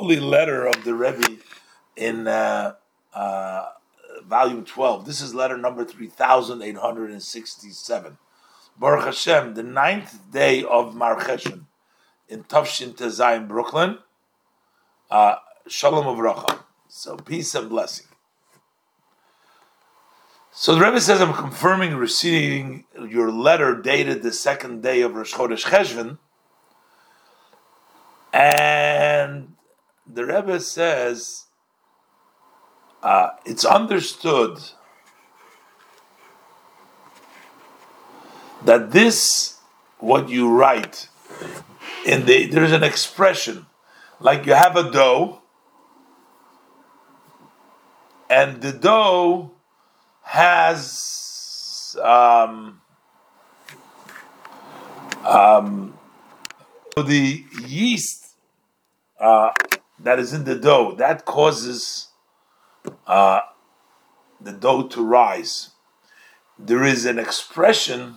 holy letter of the Rebbe in uh, uh, volume 12. This is letter number 3867. Baruch Hashem, the ninth day of Mar Cheshvan in Tafshin Tezai in Brooklyn. Uh, Shalom Avracha. So peace and blessing. So the Rebbe says, I'm confirming receiving your letter dated the second day of Rosh Chodesh Cheshvan. And the Rebbe says, uh, it's understood that this, what you write, in the there's an expression, like you have a dough, and the dough has um, um, the yeast uh, that is in the dough that causes uh, the dough to rise. There is an expression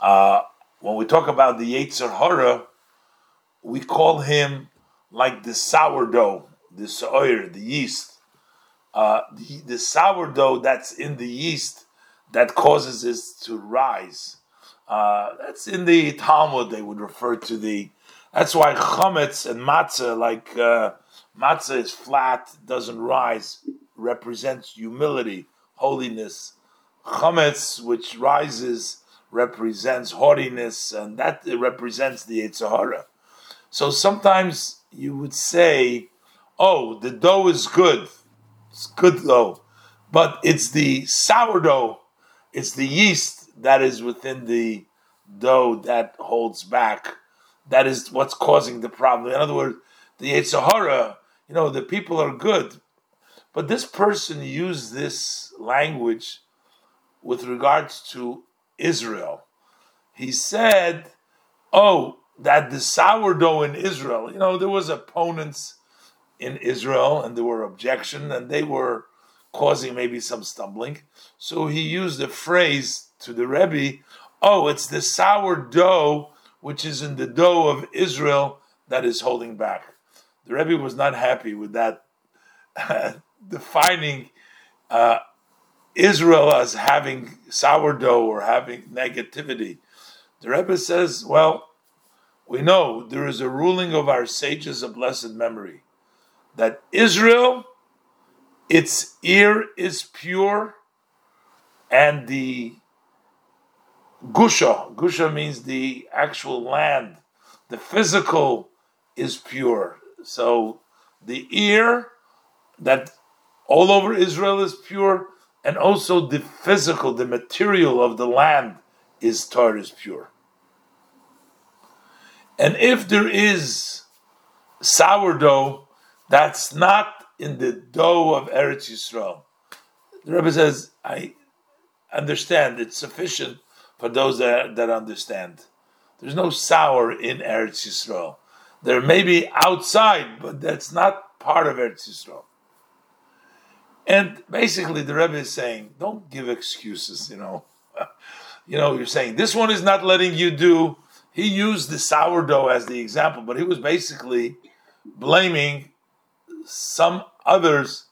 uh, when we talk about the Yetzer Hara, we call him like the sourdough, the soir, the yeast. Uh, the, the sourdough that's in the yeast that causes it to rise. Uh, that's in the Talmud. They would refer to the. That's why chametz and matzah, like uh, matzah is flat, doesn't rise, represents humility, holiness. Chametz, which rises, represents haughtiness, and that represents the Yetzer Hara. So sometimes you would say, "Oh, the dough is good." It's good though, but it's the sourdough, it's the yeast that is within the dough that holds back. That is what's causing the problem. In other words, the Yetzer Hara, you know, the people are good, but this person used this language with regards to Israel. He said, "Oh, that the sourdough in Israel, you know, there was opponents." in Israel, and there were objections, and they were causing maybe some stumbling. So he used a phrase to the Rebbe, "Oh, it's the sourdough which is in the dough of Israel that is holding back." The Rebbe was not happy with that, defining uh, Israel as having sourdough or having negativity. The Rebbe says, "Well." We know there is a ruling of our sages of blessed memory that Israel, its ear is pure, and the Gusha, Gusha means the actual land, the physical is pure. So the ear that all over Israel is pure, and also the physical, the material of the land is tar is pure. And if there is sourdough that's not in the dough of Eretz Yisrael. The Rebbe says, I understand it's sufficient for those that, that understand. There's no sour in Eretz Yisrael. There may be outside, but that's not part of Eretz Yisrael. And basically, the Rebbe is saying, don't give excuses. You know, you know, you're saying this one is not letting you do. He used the sourdough as the example, but he was basically blaming some others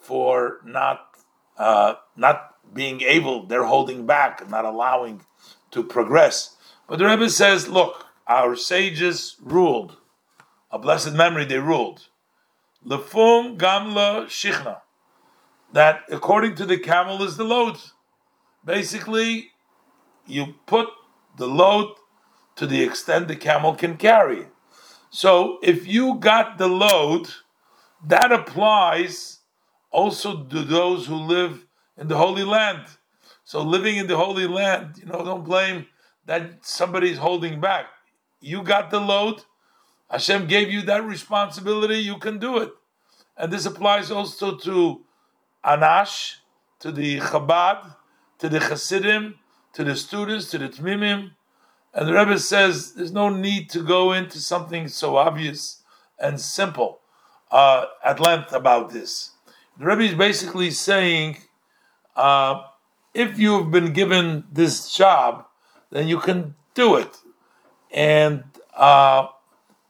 for not uh, not being able, they're holding back, not allowing to progress. But the Rebbe says, look, our sages ruled, a blessed memory they ruled. Lefum gamla shichna. That according to the camel is the load. Basically, you put the load to the extent the camel can carry. So if you got the load that applies also to those who live in the Holy Land. So living in the Holy Land, you know, don't blame that somebody's holding back. You got the load. Hashem gave you that responsibility. You can do it. And this applies also to Anash, to the Chabad, to the Hasidim, to the students, to the Tmimim. And the Rebbe says there's no need to go into something so obvious and simple uh, at length about this. The Rebbe is basically saying, uh, if you've been given this job, then you can do it. And uh,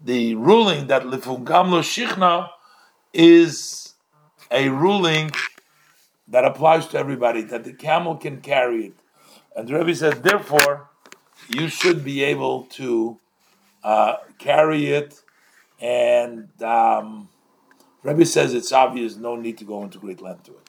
the ruling that Lefum gamla shichna is a ruling that applies to everybody, that the camel can carry it. And the Rebbe says, therefore, you should be able to uh, carry it. And um, Rebbe says it's obvious, no need to go into great length to it.